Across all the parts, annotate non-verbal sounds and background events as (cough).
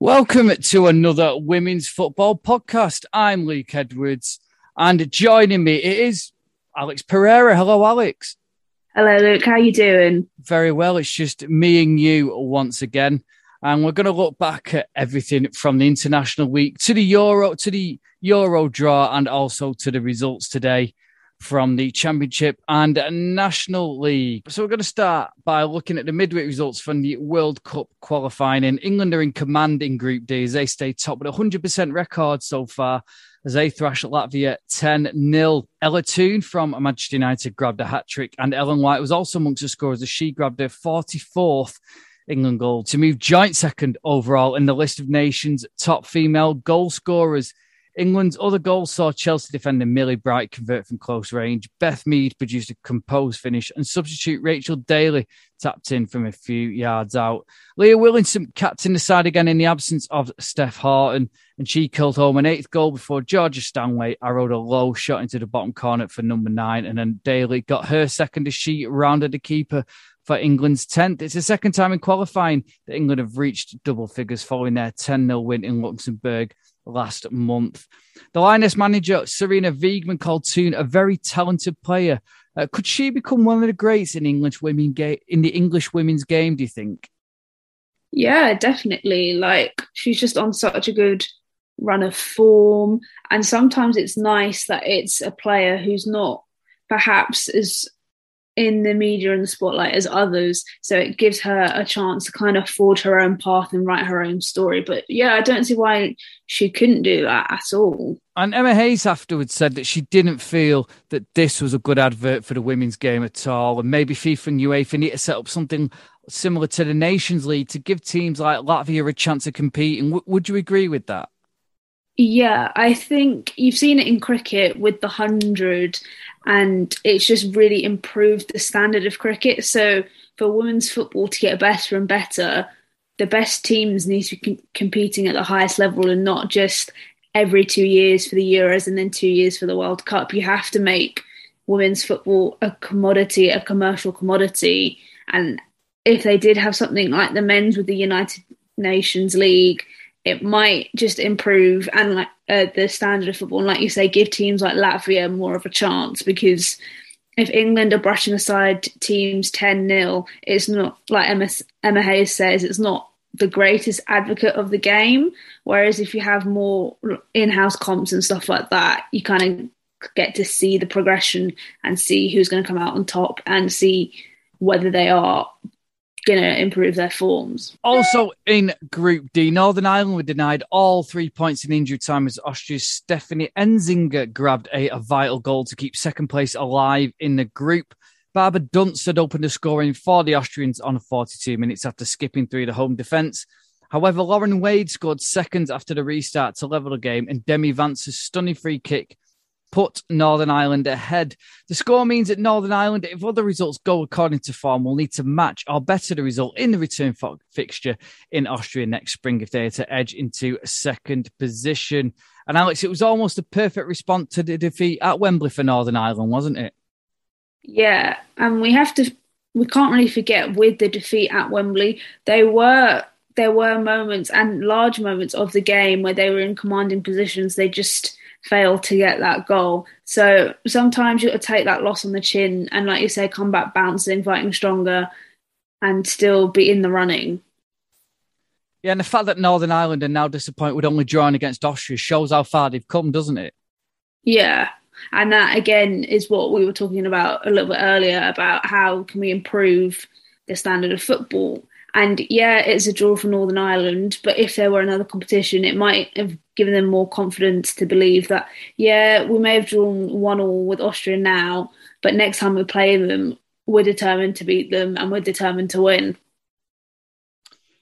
Welcome to another women's football podcast. I'm Luke Edwards, and joining me it is Alex Pereira. Hello, Alex. Hello, Luke. How are you doing? Very well. It's just me and you once again, and we're going to look back at everything from the international week to the Euro to the Euro draw, and also to the results today from the Championship and National League. So we're going to start by looking at the midweek results from the World Cup qualifying. In England are in command in Group D as they stay top with a 100% record so far as they thrash Latvia 10 0. Ella Toone from Manchester United grabbed a hat trick, and Ellen White was also amongst the scorers as she grabbed her 44th England goal to move joint second overall in the list of nations' top female goal scorers. England's other goal saw Chelsea defender Millie Bright convert from close range. Beth Mead produced a composed finish, and substitute Rachel Daly tapped in from a few yards out. Leah Williamson captained the side again in the absence of Steph Houghton, and she killed home an eighth goal before Georgia Stanway arrowed a low shot into the bottom corner for number nine, and then Daly got her second as she rounded the keeper for England's 10th. It's the second time in qualifying that England have reached double figures following their 10 0 win in Luxembourg last month. The Lioness manager, Sarina Wiegman, called Toone a very talented player. Uh, could she become one of the greats in English women ga- in the English women's game? Do you think? Yeah, definitely. Like she's just on such a good run of form, and sometimes it's nice that it's a player who's not perhaps as in the media and the spotlight as others. So it gives her a chance to kind of forge her own path and write her own story. But yeah, I don't see why she couldn't do that at all. And Emma Hayes afterwards said that she didn't feel that this was a good advert for the women's game at all. And maybe FIFA and UEFA need to set up something similar to the Nations League to give teams like Latvia a chance to compete. And w- would you agree with that? Yeah, I think you've seen it in cricket with the 100 and it's just really improved the standard of cricket. So for women's football to get better and better, the best teams need to be competing at the highest level and not just every two years for the Euros and then two years for the World Cup. You have to make women's football a commodity, a commercial commodity. And if they did have something like the men's with the United Nations League, it might just improve and like uh, the standard of football. And like you say, give teams like Latvia more of a chance because if England are brushing aside teams 10 0, it's not like Emma, Emma Hayes says, it's not the greatest advocate of the game. Whereas if you have more in house comps and stuff like that, you kind of get to see the progression and see who's going to come out on top and see whether they are going to improve their forms. Also in Group D, Northern Ireland were denied all three points in injury time as Austria's Stefanie Enzinger grabbed a, a vital goal to keep second place alive in the group. Barbara Dunst had opened the scoring for the Austrians on 42 minutes after skipping through the home defence. However, Lauren Wade scored seconds after the restart to level the game, and Demi Vance's stunning free kick put Northern Ireland ahead. The score means that Northern Ireland, if other results go according to form, will need to match or better the result in the return fixture in Austria next spring if they are to edge into second position. And Alex, it was almost a perfect response to the defeat at Wembley for Northern Ireland, wasn't it? Yeah, and we have to we can't really forget with the defeat at Wembley, they were there were moments and large moments of the game where they were in commanding positions. They just fail to get that goal. So sometimes you got to take that loss on the chin and, like you say, come back bouncing, fighting stronger, and still be in the running. Yeah, and the fact that Northern Ireland are now disappointed with only drawing against Austria shows how far they've come, doesn't it? Yeah. And that again is what we were talking about a little bit earlier about how can we improve the standard of football. And yeah, it's a draw for Northern Ireland, but if there were another competition, it might have given them more confidence to believe that, yeah, we may have drawn one all with Austria now, but next time we play them, we're determined to beat them and we're determined to win.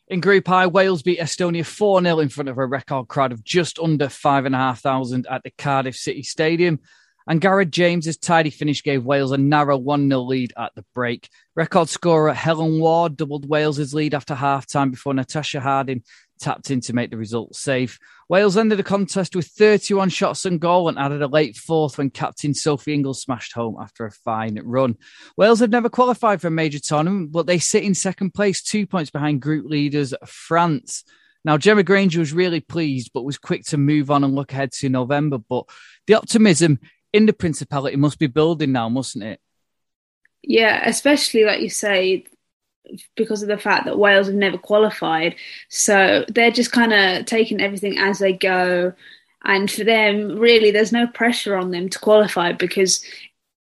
In Group I, Wales beat Estonia 4 0 in front of a record crowd of just under 5,500 at the Cardiff City Stadium. And Angharad James's tidy finish gave Wales a narrow 1 0 lead at the break. Record scorer Helen Ward doubled Wales' lead after half time before Natasha Harding tapped in to make the result safe. Wales ended the contest with 31 shots on goal and added a late fourth when captain Sophie Ingles smashed home after a fine run. Wales have never qualified for a major tournament, but they sit in second place, two points behind group leaders France. Now, Gemma Grainger was really pleased, but was quick to move on and look ahead to November. But the optimism in the Principality must be building now, mustn't it? Yeah, especially like you say, because of the fact that Wales have never qualified. So they're just kind of taking everything as they go. And for them, really, there's no pressure on them to qualify because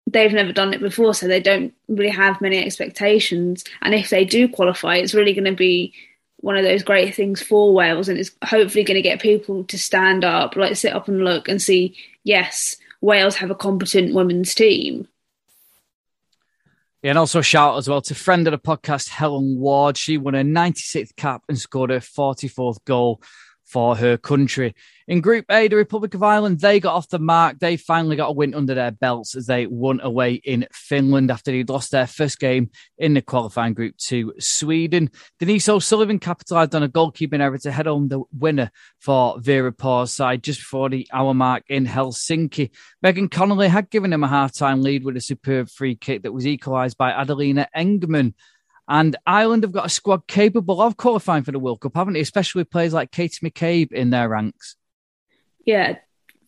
they've never done it before. So they don't really have many expectations. And if they do qualify, it's really going to be one of those great things for Wales. And it's hopefully going to get people to stand up, like sit up and look and see, yes, Wales have a competent women's team. Yeah, and also shout as well to friend of the podcast, Helen Ward. She won her 96th cap and scored her 44th goal for her country. In Group A, the Republic of Ireland, they got off the mark. They finally got a win under their belts as they won away in Finland after they'd lost their first game in the qualifying group to Sweden. Denise O'Sullivan capitalised on a goalkeeping error to head home the winner for Vera Pauw's side just before the hour mark in Helsinki. Megan Connolly had given him a half-time lead with a superb free kick that was equalised by Adelina Engman. And Ireland have got a squad capable of qualifying for the World Cup, haven't they? Especially with players like Katie McCabe in their ranks. Yeah,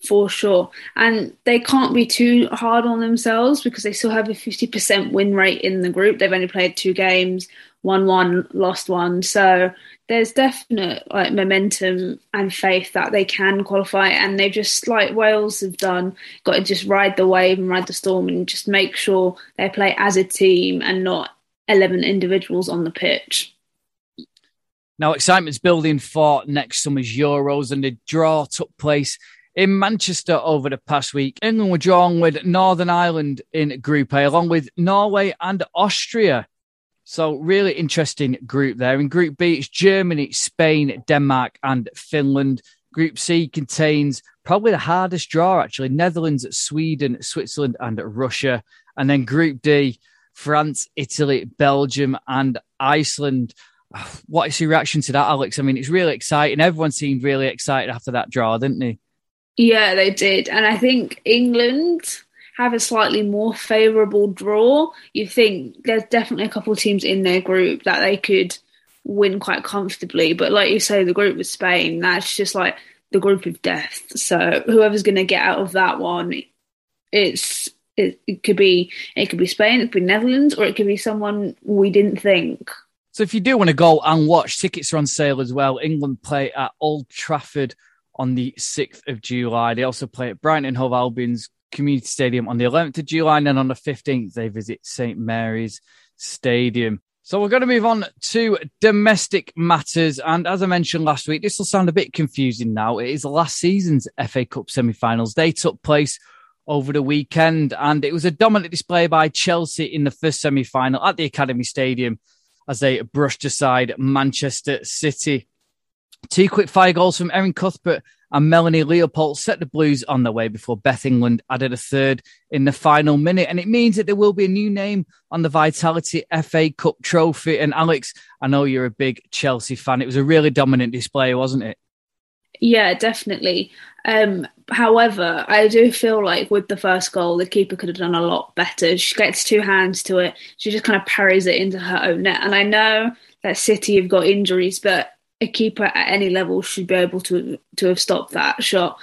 for sure. And they can't be too hard on themselves because they still have a 50% win rate in the group. They've only played two games, won one, lost one. So there's definite like momentum and faith that they can qualify and they've just like Wales have done got to just ride the wave and ride the storm and just make sure they play as a team and not 11 individuals on the pitch. Now, excitement's building for next summer's Euros, and the draw took place in Manchester over the past week. England were drawn with Northern Ireland in Group A, along with Norway and Austria. So, really interesting group there. In Group B, it's Germany, Spain, Denmark, and Finland. Group C contains probably the hardest draw, actually Netherlands, Sweden, Switzerland, and Russia. And then Group D, France, Italy, Belgium, and Iceland. Ah, what is your reaction to that, Alex? I mean, it's really exciting. Everyone seemed really excited after that draw, didn't they? Yeah, they did. And I think England have a slightly more favourable draw. You think there's definitely a couple of teams in their group that they could win quite comfortably. But like you say, the group with Spain, that's just like the group of death. So whoever's going to get out of that one, it's it, it could be it could be Spain, it could be Netherlands, or it could be someone we didn't think. So if you do want to go and watch, tickets are on sale as well. England play at Old Trafford on the 6th of July. They also play at Brighton and Hove Albion's Community Stadium on the 11th of July. And then on the 15th, they visit St. Mary's Stadium. So we're going to move on to domestic matters. And as I mentioned last week, this will sound a bit confusing now. It is last season's FA Cup semi finals. They took place over the weekend. And it was a dominant display by Chelsea in the first semi final at the Academy Stadium as they brushed aside Manchester City. Two quick fire goals from Erin Cuthbert and Melanie Leupolz set the Blues on their way before Beth England added a third in the final minute. And it means that there will be a new name on the Vitality FA Cup trophy. And Alex, I know you're a big Chelsea fan. It was a really dominant display, wasn't it? Yeah, definitely. Um, however, I do feel like with the first goal, the keeper could have done a lot better. She gets two hands to it. She just kind of parries it into her own net. And I know that City have got injuries, but a keeper at any level should be able to to have stopped that shot.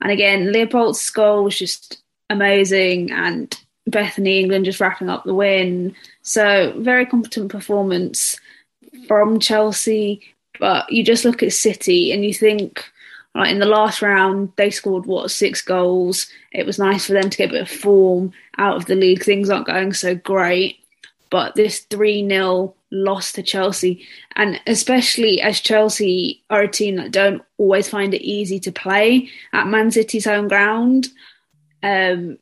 And again, Leupolz's goal was just amazing, and Bethany England just wrapping up the win. So very competent performance from Chelsea. But you just look at City and you think like in the last round, they scored what six goals. It was nice for them to get a bit of form out of the league. Things aren't going so great, but this three 0 loss to Chelsea, and especially as Chelsea are a team that don't always find it easy to play at Man City's home ground, um,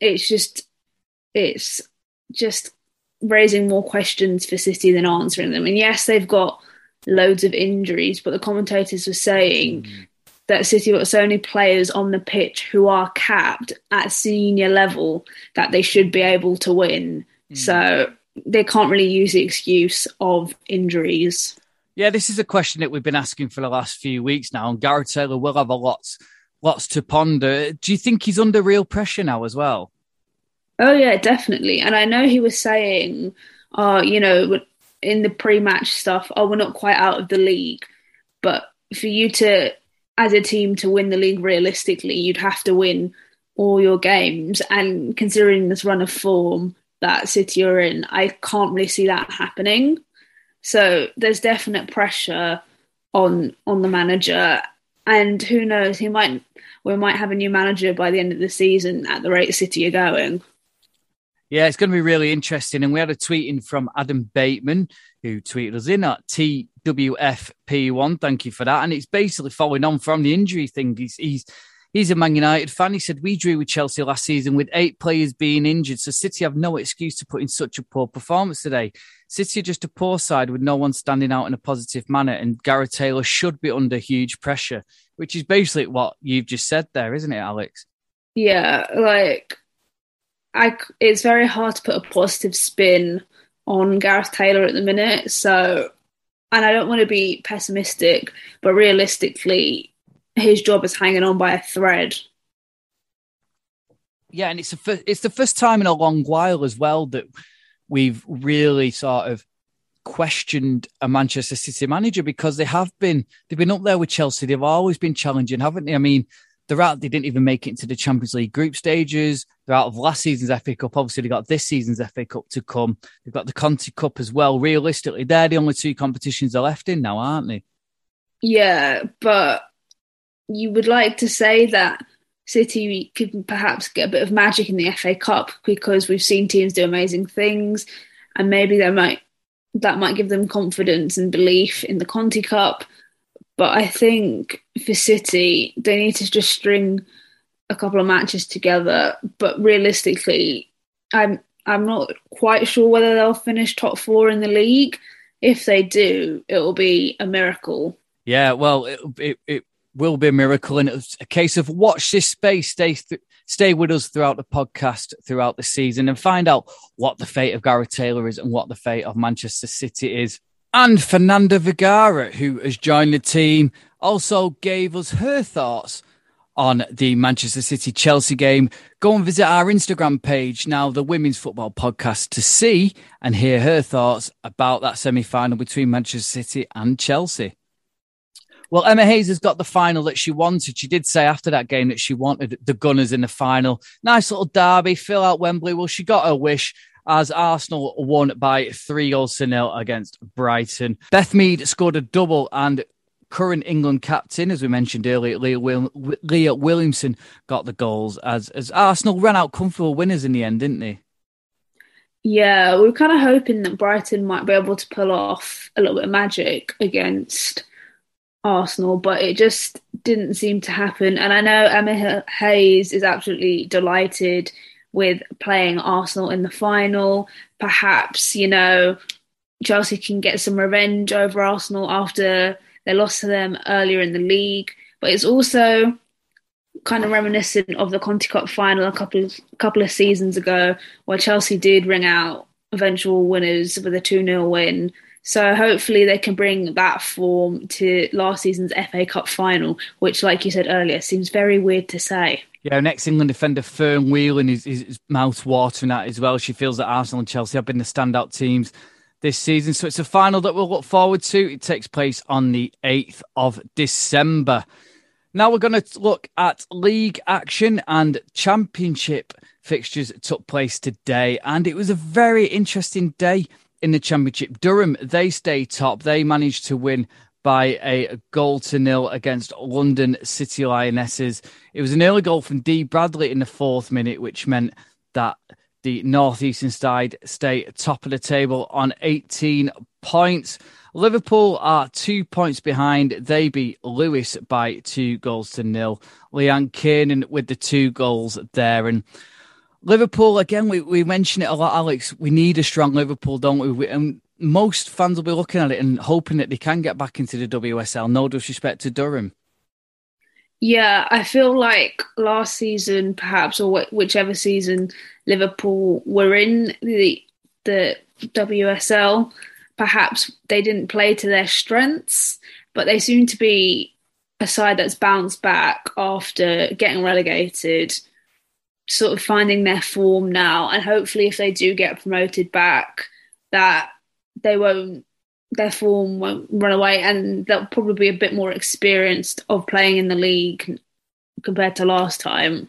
it's just it's just raising more questions for City than answering them. And yes, they've got loads of injuries, but the commentators were saying mm that City got so many players on the pitch who are capped at senior level that they should be able to win. Mm. So they can't really use the excuse of injuries. Yeah, this is a question that we've been asking for the last few weeks now, and Gareth Taylor will have a lot, lots to ponder. Do you think he's under real pressure now as well? Oh yeah, definitely. And I know he was saying, uh, you know, in the pre-match stuff, oh, we're not quite out of the league But for you to, as a team, to win the league realistically, you'd have to win all your games. And considering this run of form that City are in, I can't really see that happening. So there's definite pressure on on the manager, and who knows, he might we might have a new manager by the end of the season at the rate City are going. Yeah, it's going to be really interesting. And we had a tweet in from Adam Bateman, who tweeted us in at TWFP1. Thank you for that. And it's basically following on from the injury thing. He's, he's, he's a Man United fan. He said, We drew with Chelsea last season with eight players being injured. So City have no excuse to put in such a poor performance today. City are just a poor side with no one standing out in a positive manner. And Gareth Taylor should be under huge pressure, which is basically what you've just said there, isn't it, Alex? Yeah, like I, it's very hard to put a positive spin on Gareth Taylor at the minute. So, and I don't want to be pessimistic, but realistically, his job is hanging on by a thread. Yeah, and it's a, it's the first time in a long while as well that we've really sort of questioned a Manchester City manager because they have been they've been up there with Chelsea. They've always been challenging, haven't they? I mean, they're out. They didn't even make it into the Champions League group stages. They're out of last season's FA Cup. Obviously, they got this season's FA Cup to come. They've got the Conti Cup as well. Realistically, they're the only two competitions they're left in now, aren't they? Yeah, but you would like to say that City could perhaps get a bit of magic in the FA Cup because we've seen teams do amazing things, and maybe they might that might give them confidence and belief in the Conti Cup. But I think for City, they need to just string a couple of matches together. But realistically, I'm I'm not quite sure whether they'll finish top four in the league. If they do, it will be a miracle. Yeah, well, it, it, it will be a miracle, and it's a case of watch this space, stay th- stay with us throughout the podcast, throughout the season, and find out what the fate of Gareth Taylor is and what the fate of Manchester City is. And Fernanda Vergara, who has joined the team, also gave us her thoughts on the Manchester City Chelsea game. Go and visit our Instagram page now, the Women's Football Podcast, to see and hear her thoughts about that semi final between Manchester City and Chelsea. Well, Emma Hayes has got the final that she wanted. She did say after that game that she wanted the Gunners in the final. Nice little derby, fill out Wembley. Well, she got her wish as Arsenal won by three goals to nil against Brighton. Beth Mead scored a double and current England captain, as we mentioned earlier, Leah, Will- Leah Williamson got the goals as, as Arsenal ran out comfortable winners in the end, didn't they? Yeah, we were kind of hoping that Brighton might be able to pull off a little bit of magic against Arsenal, but it just didn't seem to happen. And I know Emma Hayes is absolutely delighted with playing Arsenal in the final. Perhaps, you know, Chelsea can get some revenge over Arsenal after they lost to them earlier in the league. But it's also kind of reminiscent of the Conti Cup final a couple of, couple of seasons ago, where Chelsea did ring out eventual winners with a 2 0 win. So hopefully they can bring that form to last season's FA Cup final, which, like you said earlier, seems very weird to say. Yeah, next England defender Fern Whelan is mouth watering that as well. She feels that Arsenal and Chelsea have been the standout teams this season. So it's a final that we'll look forward to. It takes place on the 8th of December. Now we're going to look at league action and championship fixtures took place today. And it was a very interesting day in the championship. Durham, they stay top. They managed to win by a goal to nil against London City Lionesses. It was an early goal from Dee Bradley in the fourth minute, which meant that the Northeastern side stay top of the table on 18 points. Liverpool are two points behind. They beat Lewes by two goals to nil. Leanne Kiernan with the two goals there. And Liverpool, again, we, we mention it a lot, Alex. We need a strong Liverpool, don't we? we and most fans will be looking at it and hoping that they can get back into the WSL. No disrespect to Durham. Yeah, I feel like last season, perhaps, or wh- whichever season Liverpool were in the the WSL, perhaps they didn't play to their strengths, but they seem to be a side that's bounced back after getting relegated, sort of finding their form now, and hopefully, if they do get promoted back, that they won't their form won't run away, and they'll probably be a bit more experienced of playing in the league compared to last time.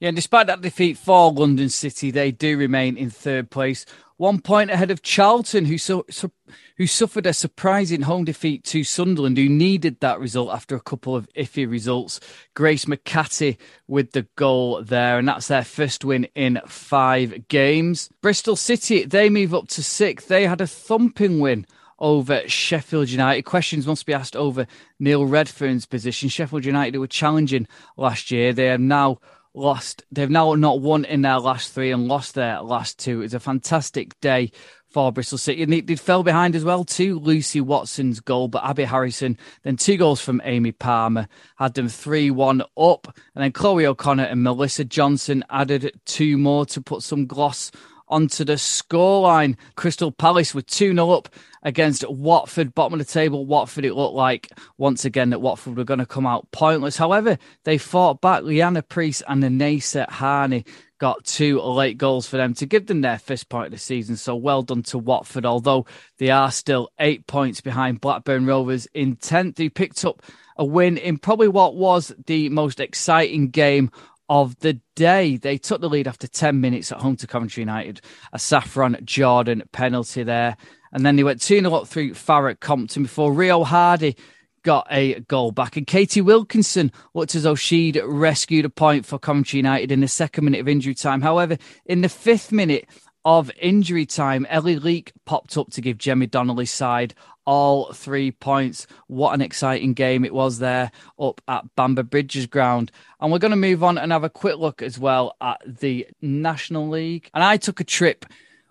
Yeah, and despite that defeat for London City, they do remain in third place, one point ahead of Charlton, who so, so, who suffered a surprising home defeat to Sunderland, who needed that result after a couple of iffy results. Grace McCarthy with the goal there, and that's their first win in five games. Bristol City, they move up to sixth. They had a thumping win over Sheffield United. Questions must be asked over Neil Redfern's position. Sheffield United were challenging last year. They are now lost. They've now not won in their last three and lost their last two. It's a fantastic day for Bristol City. And they, they, fell behind as well to Lucy Watson's goal, but Abby Harrison, then two goals from Amy Palmer, had them 3 1 up. And then Chloe O'Connor and Melissa Johnson added two more to put some gloss onto the scoreline. Crystal Palace with 2 0 up against Watford, bottom of the table. Watford, it looked like once again that Watford were going to come out pointless. However, they fought back. Liana Priest and Anesa Harney got two late goals for them to give them their first point of the season. So well done to Watford, although they are still eight points behind Blackburn Rovers in 10th. They picked up a win in probably what was the most exciting game of the day. They took the lead after 10 minutes at home to Coventry United. A Saffron Jordan penalty there. And then they went 2 0 up through Farrett Compton before Rio Hardy got a goal back. And Katie Wilkinson looked as though she'd rescued a point for Coventry United in the second minute of injury time. However, in the fifth minute of injury time, Ellie Leake popped up to give Gemma Donnelly's side all three points. What an exciting game it was there up at Bamber Bridges ground. And we're going to move on and have a quick look as well at the National League. And I took a trip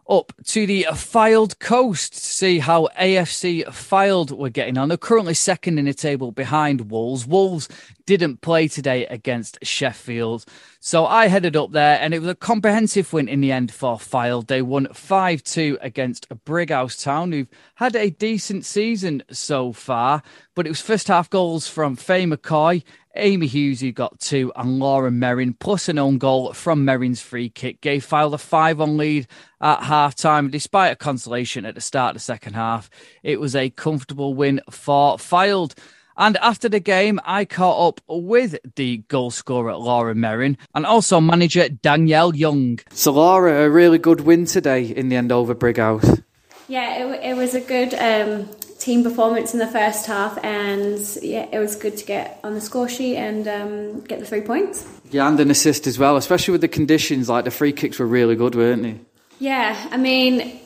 up to the Fylde Coast to see how AFC Fylde were getting on. They're currently second in the table behind Wolves. Wolves didn't play today against Sheffield. So I headed up there and it was a comprehensive win in the end for Fylde. They won 5 2 against Brighouse Town, who've had a decent season so far. But it was first half goals from Faye McCoy, Amy Hughes, who got two, and Laura Mellin, plus an own goal from Mellin's free kick, gave Fylde a 5 on lead at half time. Despite a consolation at the start of the second half, it was a comfortable win for Fylde. And after the game, I caught up with the goal scorer, Laura Mellin, and also manager Danielle Young. So, Laura, a really good win today in the end over Brighouse. Yeah, it, it was a good um, team performance in the first half, and yeah, it was good to get on the score sheet and um, get the three points. Yeah, and an assist as well, especially with the conditions. Like the free kicks were really good, weren't they? Yeah, I mean,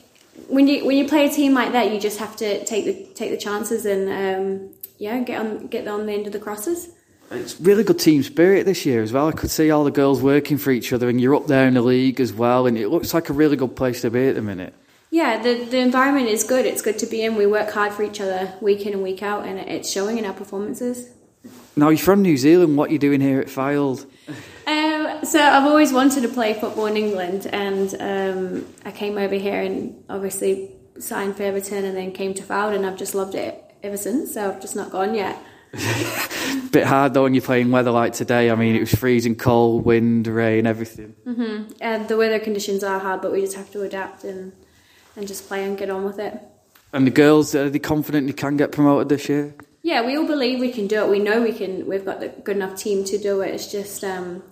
when you when you play a team like that, you just have to take the take the chances and um, yeah, get on get on the end of the crosses. It's really good team spirit this year as well. I could see all the girls working for each other, and you're up there in the league as well, and it looks like a really good place to be at the minute. Yeah, the the environment is good. It's good to be in. We work hard for each other week in and week out, and it's showing in our performances. Now you're from New Zealand. What are you doing here at Fylde? Um, so I've always wanted to play football in England, and um, I came over here and obviously signed for Everton, and then came to Fylde, and I've just loved it ever since. So I've just not gone yet. (laughs) Bit hard though when you're playing weather like today. I mean, it was freezing cold, wind, rain, everything. Mm-hmm. And the weather conditions are hard, but we just have to adapt and and just play and get on with it. And the girls, are they confident they can get promoted this year? Yeah, we all believe we can do it. We know we can. We've got the good enough team to do it. It's just, um,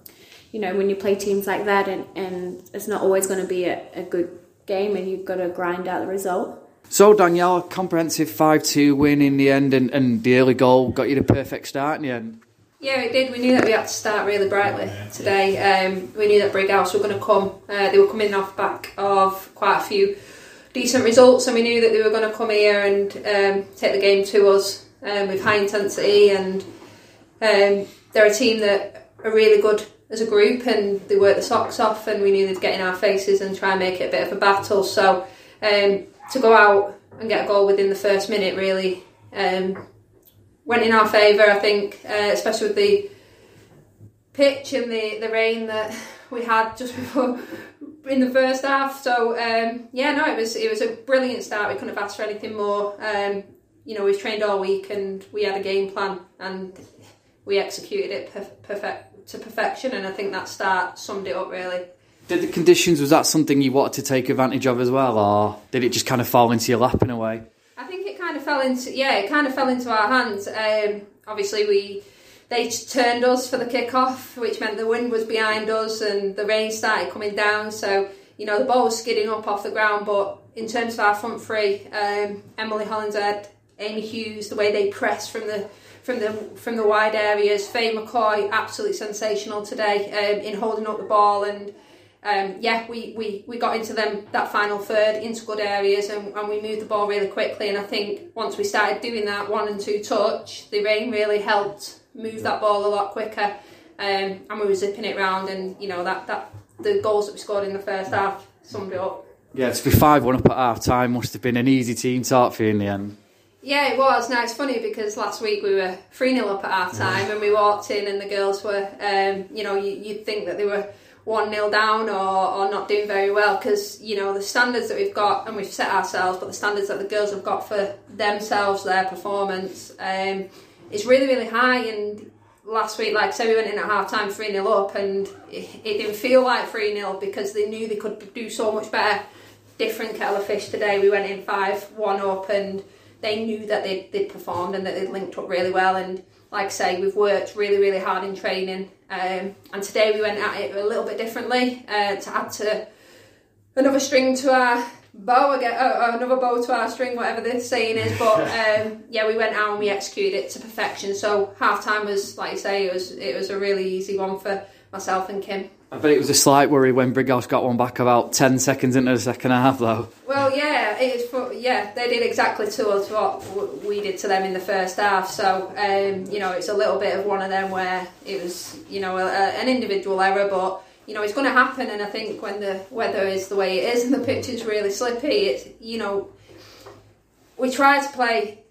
you know, when you play teams like that, and, and it's not always going to be a, a good game, and you've got to grind out the result. So, Danielle, comprehensive 5 2 win in the end, and, and the early goal got you the perfect start in the end. Yeah, it did. We knew that we had to start really brightly today. Um, we knew that Brighouse were going to come. Uh, they were coming off back of quite a few decent results, and we knew that they were going to come here and um, take the game to us um, with high intensity. And um, they're a team that are really good as a group, and they work the socks off. And we knew they'd get in our faces and try and make it a bit of a battle. So um, to go out and get a goal within the first minute really um, went in our favour. I think, uh, especially with the pitch and the, the rain that we had just before in the first half. So um, yeah, no, it was it was a brilliant start. We couldn't have asked for anything more. Um, you know, we've trained all week and we had a game plan and we executed it perfect to perfection. And I think that start summed it up really. Did the conditions, was that something you wanted to take advantage of as well, or did it just kind of fall into your lap in a way? I think it kind of fell into yeah, it kind of fell into our hands. Um, obviously, we they turned us for the kick-off, which meant the wind was behind us and the rain started coming down. So you know the ball was skidding up off the ground. But in terms of our front three, um, Emily Hollinshead, Amy Hughes, the way they pressed from the from the from the wide areas, Faye McCoy, absolutely sensational today um, in holding up the ball and um, yeah, we, we, we got into them that final third into good areas and, and we moved the ball really quickly. And I think once we started doing that one and two touch, the rain really helped move that ball a lot quicker. Um, and we were zipping it round, and you know that, that the goals that we scored in the first half summed it up. Yeah, to be five one up at half time must have been an easy team talk for you in the end. Yeah, it was. Now it's funny because last week we were 3 0 up at half time and we walked in and the girls were, um, you know, you, you'd think that they were 1 0 down or, or not doing very well because, you know, the standards that we've got and we've set ourselves, but the standards that the girls have got for themselves, their performance, um, is really, really high. And last week, like said, we went in at half time 3 0 up and it, it didn't feel like 3 0 because they knew they could do so much better. Different kettle of fish today. We went in 5 1 up and they knew that they'd, they'd performed and that they'd linked up really well. And like I say, we've worked really, really hard in training. Um, and today we went at it a little bit differently uh, to add to another string to our bow, again, uh, another bow to our string, whatever the saying is. But (laughs) um, yeah, we went out and we executed it to perfection. So half time was, like I say, it was it was a really easy one for myself and Kim. I bet it was a slight worry when Brighouse got one back about 10 seconds into the second half, though. Well, yeah, it's for, yeah, they did exactly to us what we did to them in the first half. So, um, you know, it's a little bit of one of them where it was, you know, a, a, an individual error, but you know, it's going to happen. And I think when the weather is the way it is and the pitch is really slippy, it's you know, we try to play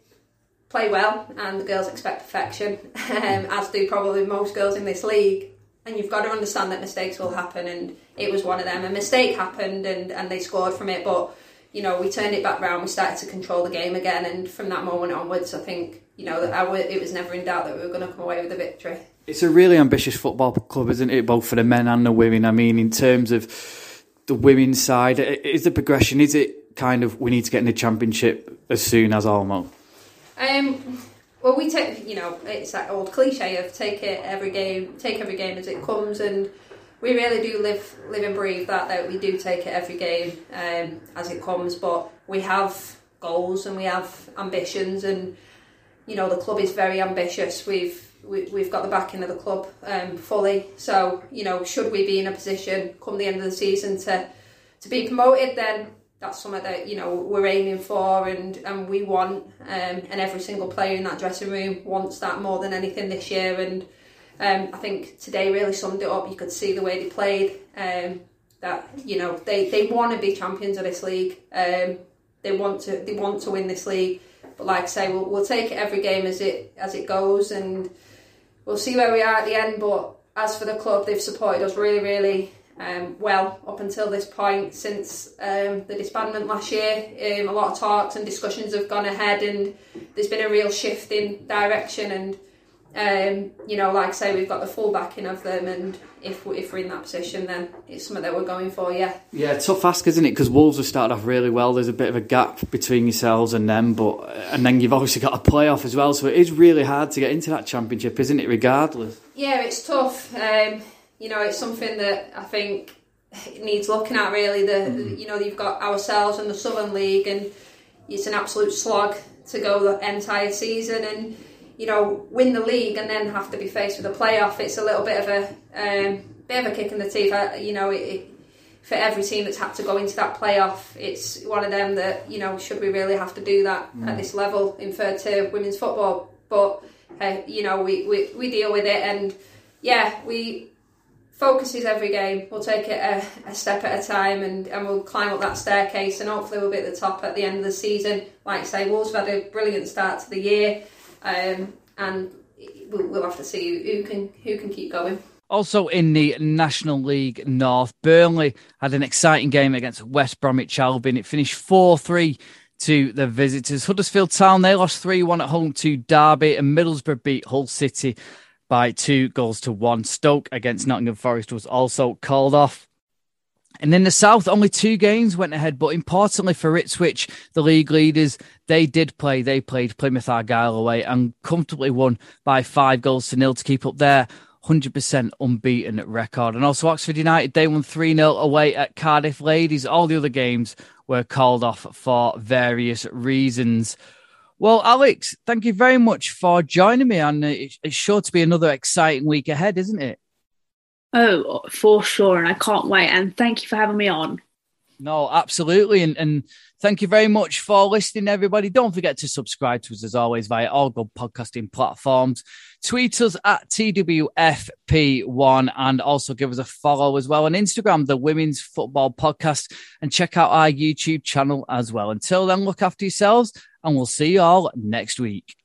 play well, and the girls expect perfection, (laughs) um, as do probably most girls in this league and you've got to understand that mistakes will happen and it was one of them a mistake happened and, and they scored from it but you know we turned it back round we started to control the game again and from that moment onwards I think you know that I, it was never in doubt that we were going to come away with a victory it's a really ambitious football club isn't it both for the men and the women I mean in terms of the women's side is the progression is it kind of we need to get in the championship as soon as almost um well, we take you know it's that old cliche of take it every game, take every game as it comes, and we really do live live and breathe that that we do take it every game um, as it comes. But we have goals and we have ambitions, and you know the club is very ambitious. We've we, have we have got the backing of the club um, fully. So you know, should we be in a position come the end of the season to to be promoted, then that's something that you know we're aiming for and and we want. Um, and every single player in that dressing room wants that more than anything this year. And um, I think today really summed it up. You could see the way they played um, that you know they, they want to be champions of this league. Um, they want to they want to win this league. But like I say we'll, we'll take it every game as it as it goes. And we'll see where we are at the end but as for the club they've supported us really really um, well up until this point since um, the disbandment last year. Um, a lot of talks and discussions have gone ahead, and there's been a real shift in direction. And um, you know, like I say, we've got the full backing of them, and if we, if we're in that position, then it's something that we're going for. Yeah. Yeah, tough ask, isn't it? Because Wolves have started off really well. There's a bit of a gap between yourselves and them, but and then you've obviously got a playoff as well. So it is really hard to get into that championship, isn't it? Regardless. Yeah, it's tough. Um, you know, it's something that I think needs looking at really. The mm. you know you've got ourselves and the Southern League, and it's an absolute slog to go the entire season and you know win the league and then have to be faced with a playoff. It's a little bit of a um, bit of a kick in the teeth. I, you know, it, it, for every team that's had to go into that playoff, it's one of them that you know should we really have to do that mm. at this level in third tier women's football? But uh, you know we, we we deal with it and yeah we focuses every game. We'll take it a, a, step at a time and, and we'll climb up that staircase and hopefully we'll be at the top at the end of the season. Like I say, Wolves have had a brilliant start to the year um, and we'll, we'll have to see who, can who can keep going. Also in the National League North, Burnley had an exciting game against West Bromwich Albion. It finished 4 3 to the visitors. Huddersfield Town, they lost 3 1 at home to Derby, and Middlesbrough beat Hull City by two goals to one. Stoke against Nottingham Forest was also called off. And in the south, only two games went ahead, but importantly for Ipswich, the league leaders, they did play. They played Plymouth Argyle away and comfortably won by five goals to nil to keep up their 100% unbeaten record. And also Oxford United, they won 3 0 away at Cardiff Ladies. All the other games were called off for various reasons. Well, Alex, thank you very much for joining me. And uh, it's sure to be another exciting week ahead, isn't it? Oh, for sure. And I can't wait. And thank you for having me on. No, absolutely. And, and thank you very much for listening, everybody. Don't forget to subscribe to us as always via all good podcasting platforms. Tweet us at TWFP1 and also give us a follow as well on Instagram, the Women's Football Podcast, and check out our YouTube channel as well. Until then, look after yourselves and we'll see you all next week.